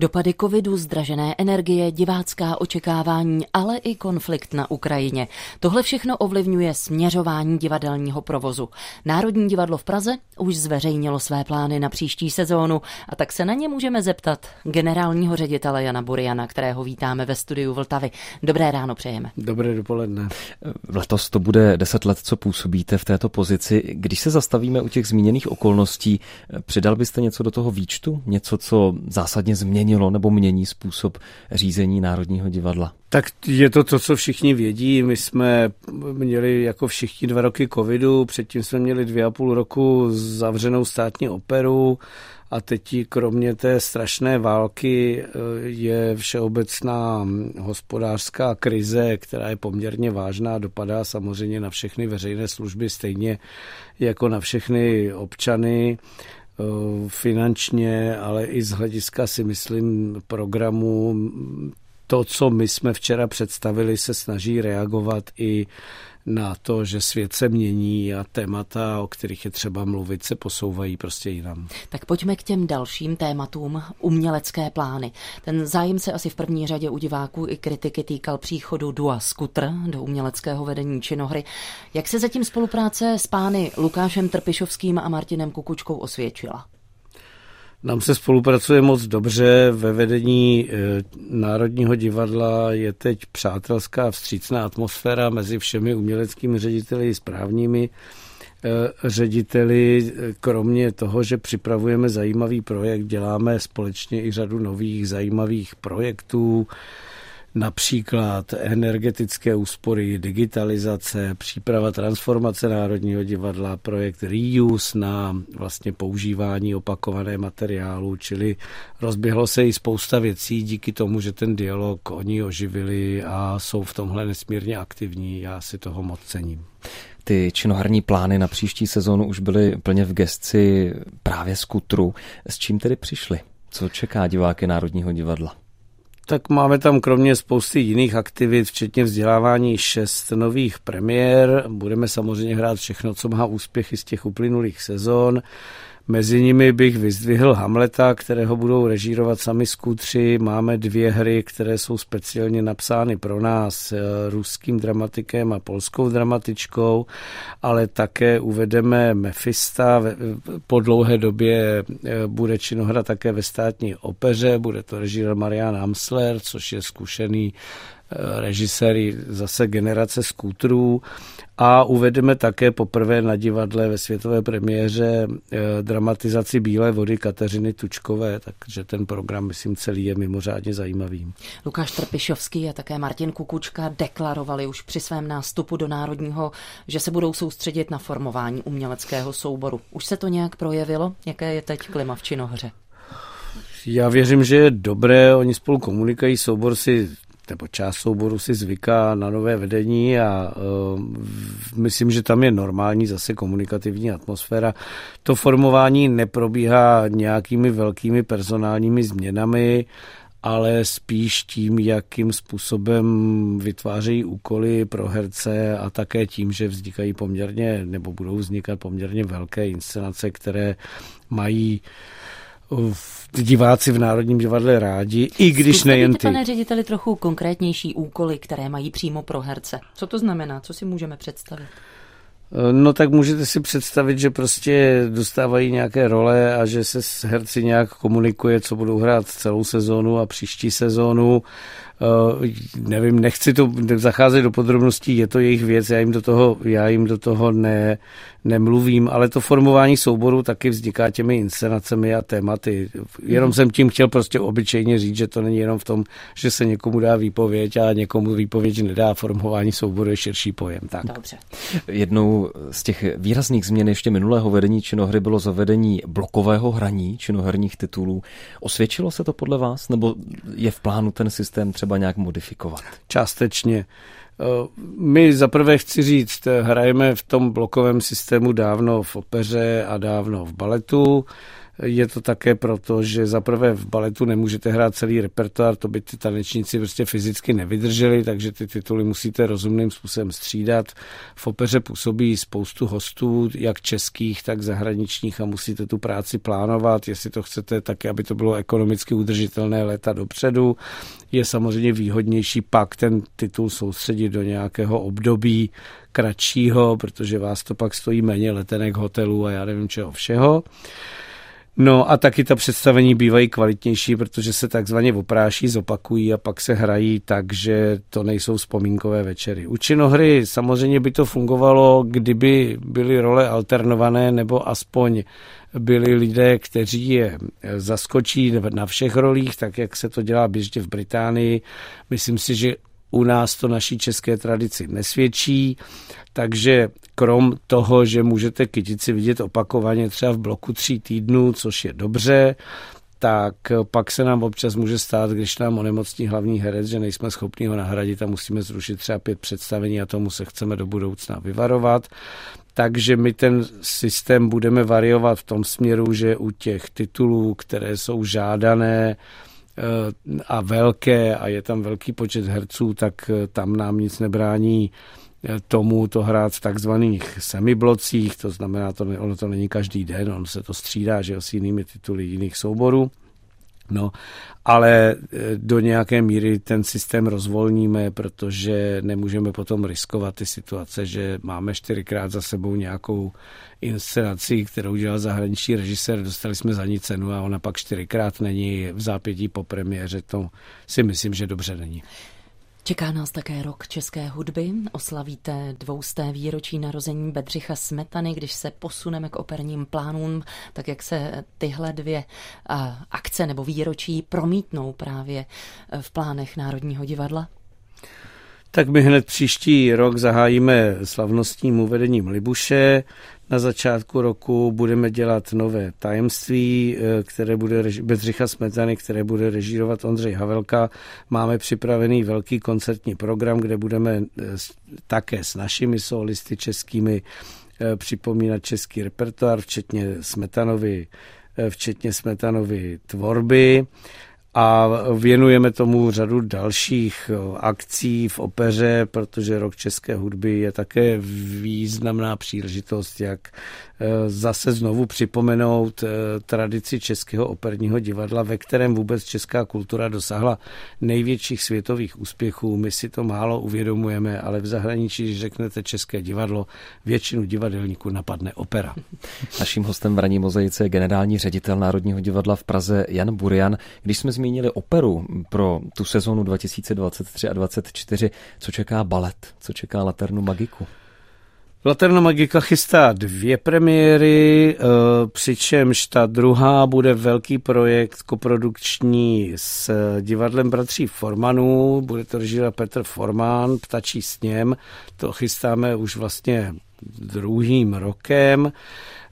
Dopady covidu, zdražené energie, divácká očekávání, ale i konflikt na Ukrajině. Tohle všechno ovlivňuje směřování divadelního provozu. Národní divadlo v Praze už zveřejnilo své plány na příští sezónu a tak se na ně můžeme zeptat generálního ředitele Jana Buriana, kterého vítáme ve studiu Vltavy. Dobré ráno přejeme. Dobré dopoledne. Letos to bude deset let, co působíte v této pozici. Když se zastavíme u těch zmíněných okolností, přidal byste něco do toho výčtu? Něco, co zásadně změní změnilo nebo mění způsob řízení Národního divadla? Tak je to to, co všichni vědí. My jsme měli jako všichni dva roky covidu, předtím jsme měli dvě a půl roku zavřenou státní operu a teď kromě té strašné války eh, je všeobecná hospodářská krize, která je poměrně vážná, dopadá samozřejmě na všechny veřejné služby stejně jako na všechny občany. Eh, finančně, ale i z hlediska si myslím programu to, co my jsme včera představili, se snaží reagovat i na to, že svět se mění a témata, o kterých je třeba mluvit, se posouvají prostě jinam. Tak pojďme k těm dalším tématům, umělecké plány. Ten zájem se asi v první řadě u diváků i kritiky týkal příchodu Dua Skutr do uměleckého vedení činohry. Jak se zatím spolupráce s pány Lukášem Trpišovským a Martinem Kukučkou osvědčila? Nám se spolupracuje moc dobře, ve vedení e, Národního divadla je teď přátelská vstřícná atmosféra mezi všemi uměleckými řediteli i správními e, řediteli. Kromě toho, že připravujeme zajímavý projekt, děláme společně i řadu nových zajímavých projektů, například energetické úspory, digitalizace, příprava transformace Národního divadla, projekt Reuse na vlastně používání opakované materiálu, čili rozběhlo se i spousta věcí díky tomu, že ten dialog oni oživili a jsou v tomhle nesmírně aktivní. Já si toho moc cením. Ty činoherní plány na příští sezónu už byly plně v gesci právě skutru. S čím tedy přišli? Co čeká diváky Národního divadla? Tak máme tam kromě spousty jiných aktivit, včetně vzdělávání, šest nových premiér. Budeme samozřejmě hrát všechno, co má úspěchy z těch uplynulých sezon. Mezi nimi bych vyzdvihl Hamleta, kterého budou režírovat sami skutři. Máme dvě hry, které jsou speciálně napsány pro nás eh, ruským dramatikem a polskou dramatičkou, ale také uvedeme Mefista. Po dlouhé době eh, bude činohra také ve státní opeře, bude to režírovat Marian Amsler, což je zkušený režiséry zase generace skútrů a uvedeme také poprvé na divadle ve světové premiéře eh, dramatizaci Bílé vody Kateřiny Tučkové, takže ten program, myslím, celý je mimořádně zajímavý. Lukáš Trpišovský a také Martin Kukučka deklarovali už při svém nástupu do Národního, že se budou soustředit na formování uměleckého souboru. Už se to nějak projevilo? Jaké je teď klima v činohře? Já věřím, že je dobré, oni spolu komunikují, soubor si nebo část souboru si zvyká na nové vedení a uh, myslím, že tam je normální zase komunikativní atmosféra. To formování neprobíhá nějakými velkými personálními změnami, ale spíš tím, jakým způsobem vytvářejí úkoly pro herce a také tím, že vznikají poměrně, nebo budou vznikat poměrně velké inscenace, které mají v diváci v Národním divadle rádi, i když Zkuste nejen ty. pane řediteli, trochu konkrétnější úkoly, které mají přímo pro herce. Co to znamená? Co si můžeme představit? No tak můžete si představit, že prostě dostávají nějaké role a že se s herci nějak komunikuje, co budou hrát celou sezónu a příští sezónu. Uh, nevím, nechci to zacházet do podrobností, je to jejich věc, já jim do toho, já jim do toho ne, nemluvím, ale to formování souboru taky vzniká těmi inscenacemi a tématy. Jenom mm. jsem tím chtěl prostě obyčejně říct, že to není jenom v tom, že se někomu dá výpověď a někomu výpověď nedá. Formování souboru je širší pojem. Tak. Dobře. Jednou z těch výrazných změn ještě minulého vedení činohry bylo zavedení blokového hraní činoherních titulů. Osvědčilo se to podle vás, nebo je v plánu ten systém třeba nějak modifikovat? Částečně. Eh, my zaprvé chci říct, hrajeme v tom blokovém systému dávno v opeře a dávno v baletu. Je to také proto, že zaprvé v baletu nemůžete hrát celý repertoár, to by ty tanečníci prostě fyzicky nevydrželi, takže ty tituly musíte rozumným způsobem střídat. V opeře působí spoustu hostů, jak českých, tak zahraničních a musíte tu práci plánovat, jestli to chcete tak, aby to bylo ekonomicky udržitelné léta dopředu. Je samozřejmě výhodnější pak ten titul soustředit do nějakého období kratšího, protože vás to pak stojí méně letenek, hotelů a já nevím čeho všeho. No a taky ta představení bývají kvalitnější, protože se takzvaně opráší, zopakují a pak se hrají tak, že to nejsou vzpomínkové večery. U činohry samozřejmě by to fungovalo, kdyby byly role alternované nebo aspoň byli lidé, kteří je zaskočí na všech rolích, tak jak se to dělá běžně v Británii. Myslím si, že u nás to naší české tradici nesvědčí, takže krom toho, že můžete kytici vidět opakovaně třeba v bloku tří týdnů, což je dobře, tak pak se nám občas může stát, když nám onemocní hlavní herec, že nejsme schopni ho nahradit a musíme zrušit třeba pět představení a tomu se chceme do budoucna vyvarovat. Takže my ten systém budeme variovat v tom směru, že u těch titulů, které jsou žádané, a velké a je tam velký počet herců, tak eh, tam nám nic nebrání tomu to hrát v takzvaných semiblocích, to znamená, to, ono to není každý den, on se to střídá, že s jinými tituly jiných souborů. No, ale e, do nějaké míry ten systém rozvolníme, protože nemůžeme potom riskovat ty situace, že máme čtyřikrát za sebou nějakou inscenaci, kterou dělal zahraniční režisér, dostali jsme za ní cenu a ona pak čtyřikrát není v zápětí po premiéře, to si myslím, že dobře není. Čeká nás také rok české hudby. Oslavíte dvousté výročí narození Bedřicha Smetany, když se posuneme k operním plánům, tak jak se tyhle dvě akce nebo výročí promítnou právě v plánech Národního divadla? Tak my hned příští rok zahájíme slavnostním uvedením Libuše. Na začátku roku budeme dělat nové tajemství, eh, které bude Bedřicha Smetany, které bude režírovat Ondřej Havelka. Máme připravený velký koncertní program, kde budeme eh, také s našimi solisty českými eh, připomínat český repertoár, včetně Smetanovi, včetně Smetanovy tvorby a věnujeme tomu řadu dalších akcí v opeře, protože rok české hudby je také významná příležitost, jak Eh, zase znovu připomenout eh, tradici Českého operního divadla, ve kterém vůbec česká kultura dosáhla největších světových úspěchů. My si to málo uvědomujeme, ale v zahraničí, když řeknete České divadlo, většinu divadelníků napadne opera. Naším hostem v Raní mozaice je generální ředitel Národního divadla v Praze Jan Burian. Když jsme zmínili operu pro tu sezonu 2023 a 2024, co čeká balet, co čeká Laternu Magiku? Laterna Magika chystá dvě premiéry, eh, přičemž ta druhá bude velký projekt koprodukční s divadlem bratří Formanů, bude to režírovat Petr Forman, Ptačí sněm, to chystáme už vlastně druhým rokem.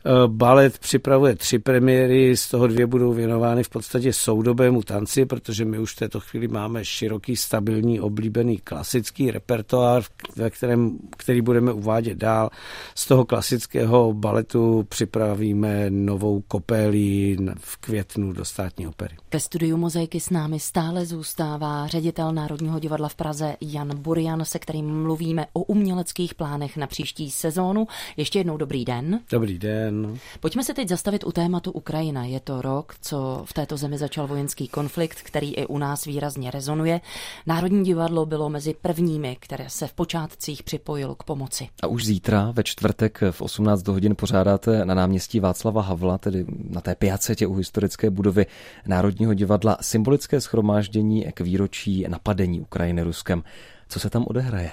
Eh, balet připravuje tři premiéry, z toho dvě budou věnovány v podstatě soudobému tanci, protože my už v této chvíli máme široký, stabilní, oblíbený klasický repertoár, ve kterém, který budeme uvádět dál. Z toho klasického baletu připravíme novou kopélí v květnu do státní opery. Ve studiu Mozaiky s námi stále zůstává ředitel Národního divadla v Praze Jan Burian, se kterým mluvíme o uměleckých plánech na příští sezónu. Ještě jednou dobrý den. Dobrý den. No. Pojďme se teď zastavit u tématu Ukrajina. Je to rok, co v této zemi začal vojenský konflikt, který i u nás výrazně rezonuje. Národní divadlo bylo mezi prvními, které se v počátcích připojilo k pomoci. A už zítra ve čtvrtek v 18 hodin pořádáte na náměstí Václava Havla, tedy na té piacetě u historické budovy Národního divadla, symbolické schromáždění k výročí napadení Ukrajiny Ruskem. Co se tam odehraje?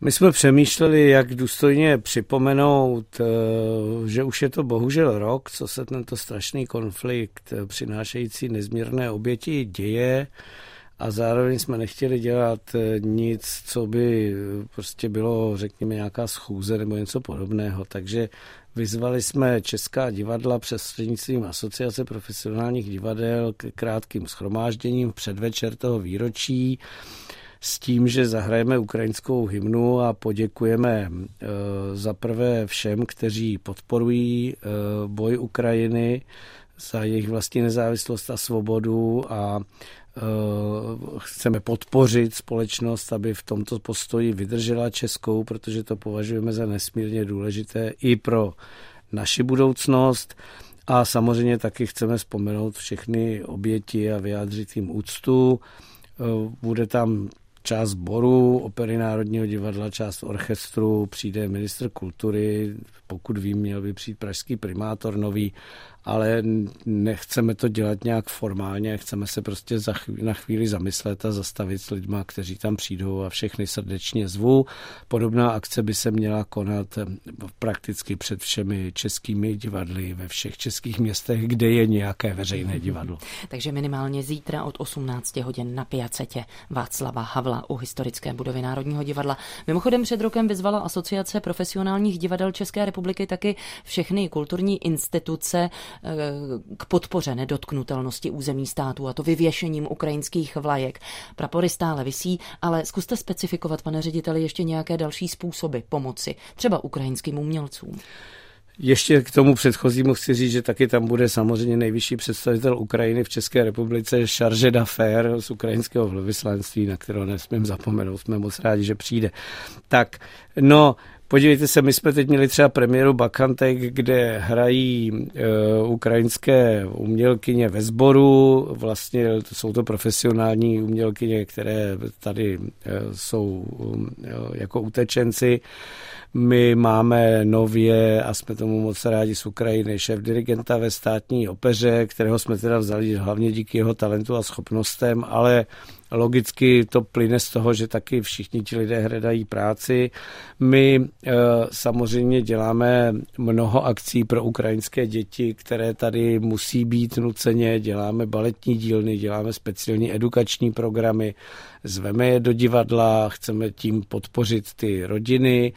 My jsme přemýšleli, jak důstojně připomenout, eh, že už je to bohužel rok, co se tento strašný konflikt eh, přinášející nezměrné oběti děje a zároveň jsme nechtěli dělat eh, nic, co by prostě bylo, řekněme, nějaká schůze nebo něco podobného. Takže vyzvali jsme Česká divadla přes střednictvím Asociace profesionálních divadel k krátkým schromážděním v předvečer toho výročí s tím, že zahrajeme ukrajinskou hymnu a poděkujeme za prvé všem, kteří podporují boj Ukrajiny za jejich vlastní nezávislost a svobodu a chceme podpořit společnost, aby v tomto postoji vydržela Českou, protože to považujeme za nesmírně důležité i pro naši budoucnost. A samozřejmě taky chceme vzpomenout všechny oběti a vyjádřit jim úctu. Bude tam část sboru opery Národního divadla, část orchestru, přijde ministr kultury, pokud vím, měl by přijít pražský primátor nový ale nechceme to dělat nějak formálně, chceme se prostě za chvíli, na chvíli zamyslet a zastavit s lidma, kteří tam přijdou a všechny srdečně zvu. Podobná akce by se měla konat prakticky před všemi českými divadly ve všech českých městech, kde je nějaké veřejné divadlo. Takže minimálně zítra od 18 hodin na Piacetě Václava Havla u historické budovy Národního divadla. Mimochodem před rokem vyzvala Asociace profesionálních divadel České republiky taky všechny kulturní instituce k podpoře nedotknutelnosti území států a to vyvěšením ukrajinských vlajek. Prapory stále visí, ale zkuste specifikovat, pane řediteli, ještě nějaké další způsoby pomoci, třeba ukrajinským umělcům. Ještě k tomu předchozímu chci říct, že taky tam bude samozřejmě nejvyšší představitel Ukrajiny v České republice Charge d'Affaires z ukrajinského velvyslanství, na kterého nesmím zapomenout, jsme moc rádi, že přijde. Tak, no, Podívejte se, my jsme teď měli třeba premiéru Bakantek, kde hrají uh, ukrajinské umělkyně ve sboru. Vlastně jsou to profesionální umělkyně, které tady uh, jsou um, jako utečenci. My máme nově, a jsme tomu moc rádi z Ukrajiny, šéf dirigenta ve státní opeře, kterého jsme teda vzali hlavně díky jeho talentu a schopnostem, ale Logicky to plyne z toho, že taky všichni ti lidé hledají práci. My e, samozřejmě děláme mnoho akcí pro ukrajinské děti, které tady musí být nuceně. Děláme baletní dílny, děláme speciální edukační programy, zveme je do divadla, chceme tím podpořit ty rodiny.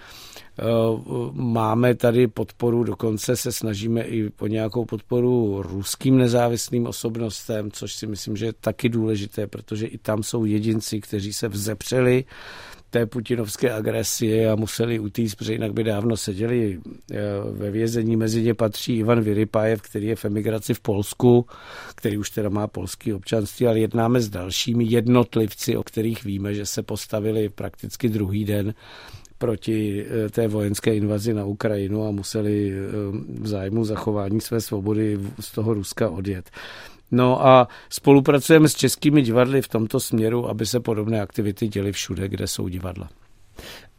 Máme tady podporu, dokonce se snažíme i po nějakou podporu ruským nezávislým osobnostem, což si myslím, že je taky důležité, protože i tam jsou jedinci, kteří se vzepřeli té putinovské agresie a museli utíct, protože jinak by dávno seděli eh, ve vězení. Mezi ně patří Ivan Vyrypajev, který je v emigraci v Polsku, který už teda má polský občanství, ale jednáme s dalšími jednotlivci, o kterých víme, že se postavili prakticky druhý den proti eh, té vojenské invazi na Ukrajinu a museli eh, v zájmu zachování své svobody z toho Ruska odjet. No a spolupracujeme s českými divadly v tomto směru, aby se podobné aktivity děly všude, kde jsou divadla.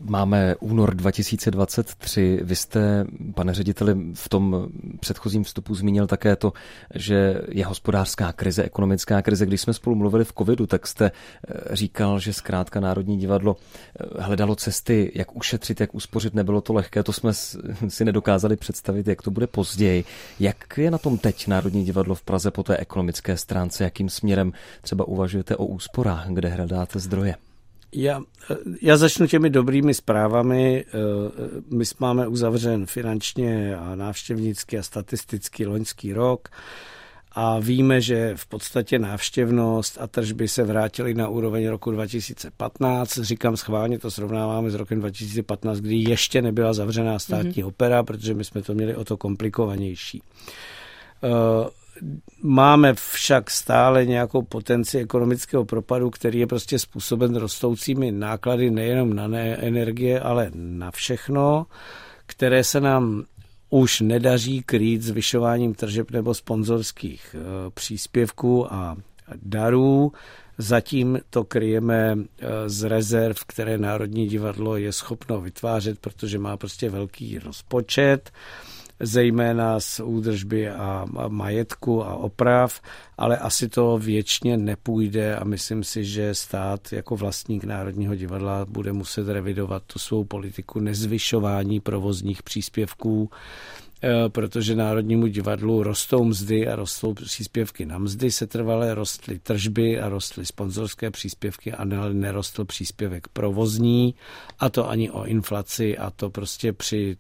Máme únor 2023. Vy jste, pane řediteli, v tom předchozím vstupu zmínil také to, že je hospodářská krize, ekonomická krize. Když jsme spolu mluvili v covidu, tak jste eh, říkal, že zkrátka Národní divadlo eh, hledalo cesty, jak ušetřit, jak uspořit. Nebylo to lehké, to jsme si nedokázali představit, jak to bude později. Jak je na tom teď Národní divadlo v Praze po té ekonomické stránce? Jakým směrem třeba uvažujete o úsporách, kde hledáte zdroje? Já, já začnu těmi dobrými zprávami. Eh, my máme uzavřen finančně a návštěvnicky a statisticky loňský rok a víme, že v podstatě návštěvnost a tržby se vrátily na úroveň roku 2015. Říkám schválně, to srovnáváme s rokem 2015, kdy ještě nebyla zavřená státní mm-hmm. opera, protože my jsme to měli o to komplikovanější. Máme však stále nějakou potenci ekonomického propadu, který je prostě způsoben rostoucími náklady nejenom na energie, ale na všechno, které se nám už nedaří krýt zvyšováním tržeb nebo sponzorských eh, příspěvků a darů. Zatím to kryjeme eh, z rezerv, které Národní divadlo je schopno vytvářet, protože má prostě velký rozpočet zejména z údržby a majetku a oprav, ale asi to věčně nepůjde a myslím si, že stát jako vlastník Národního divadla bude muset revidovat tu svou politiku nezvyšování provozních příspěvků, eh, protože Národnímu divadlu rostou mzdy a rostou příspěvky na mzdy, se trvalé rostly tržby a rostly sponzorské příspěvky a nerostl příspěvek provozní a to ani o inflaci a to prostě při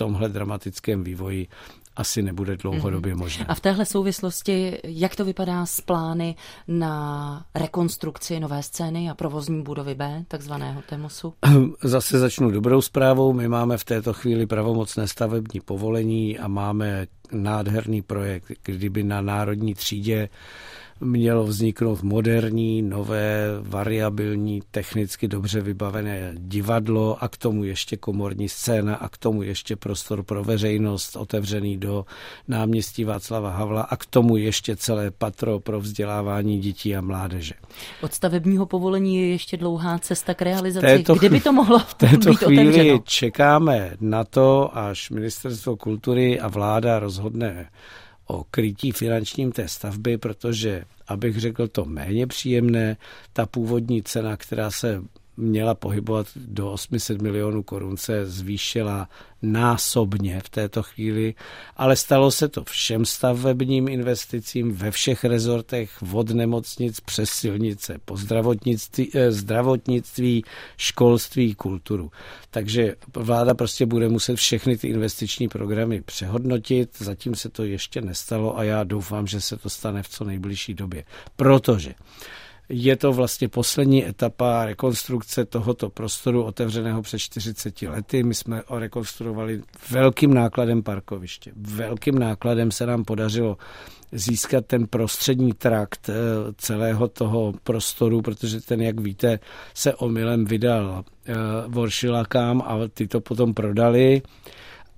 tomhle dramatickém vývoji asi nebude dlouhodobě mhm. možné. A v téhle souvislosti, jak to vypadá s plány na rekonstrukci nové scény a provozní budovy B, takzvaného Temosu? Zase začnu dobrou zprávou. My máme v této chvíli pravomocné stavební povolení a máme nádherný projekt, kdyby na národní třídě mělo vzniknout moderní, nové, variabilní, technicky dobře vybavené divadlo a k tomu ještě komorní scéna a k tomu ještě prostor pro veřejnost otevřený do náměstí Václava Havla a k tomu ještě celé patro pro vzdělávání dětí a mládeže. Od stavebního povolení je ještě dlouhá cesta k realizaci. Této, Kdyby to mohlo V této být chvíli otevřeno? čekáme na to, až ministerstvo kultury a vláda rozhodne o krytí finančním té stavby, protože, abych řekl to méně příjemné, ta původní cena, která se měla pohybovat do 800 milionů korun, se zvýšila násobně v této chvíli, ale stalo se to všem stavebním investicím ve všech rezortech, od nemocnic přes silnice, po zdravotnictví, eh, zdravotnictví, školství, kulturu. Takže vláda prostě bude muset všechny ty investiční programy přehodnotit, zatím se to ještě nestalo a já doufám, že se to stane v co nejbližší době. Protože je to vlastně poslední etapa rekonstrukce tohoto prostoru otevřeného před 40 lety. My jsme rekonstruovali velkým nákladem parkoviště. Velkým nákladem se nám podařilo získat ten prostřední trakt eh, celého toho prostoru, protože ten, jak víte, se omylem vydal eh, Voršilakám a ty to potom prodali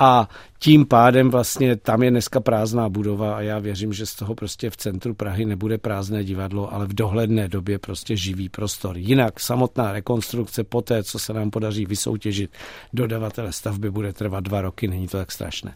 a tím pádem vlastně tam je dneska prázdná budova a já věřím, že z toho prostě v centru Prahy nebude prázdné divadlo, ale v dohledné době prostě živý prostor. Jinak samotná rekonstrukce po té, co se nám podaří vysoutěžit dodavatele stavby, bude trvat dva roky, není to tak strašné.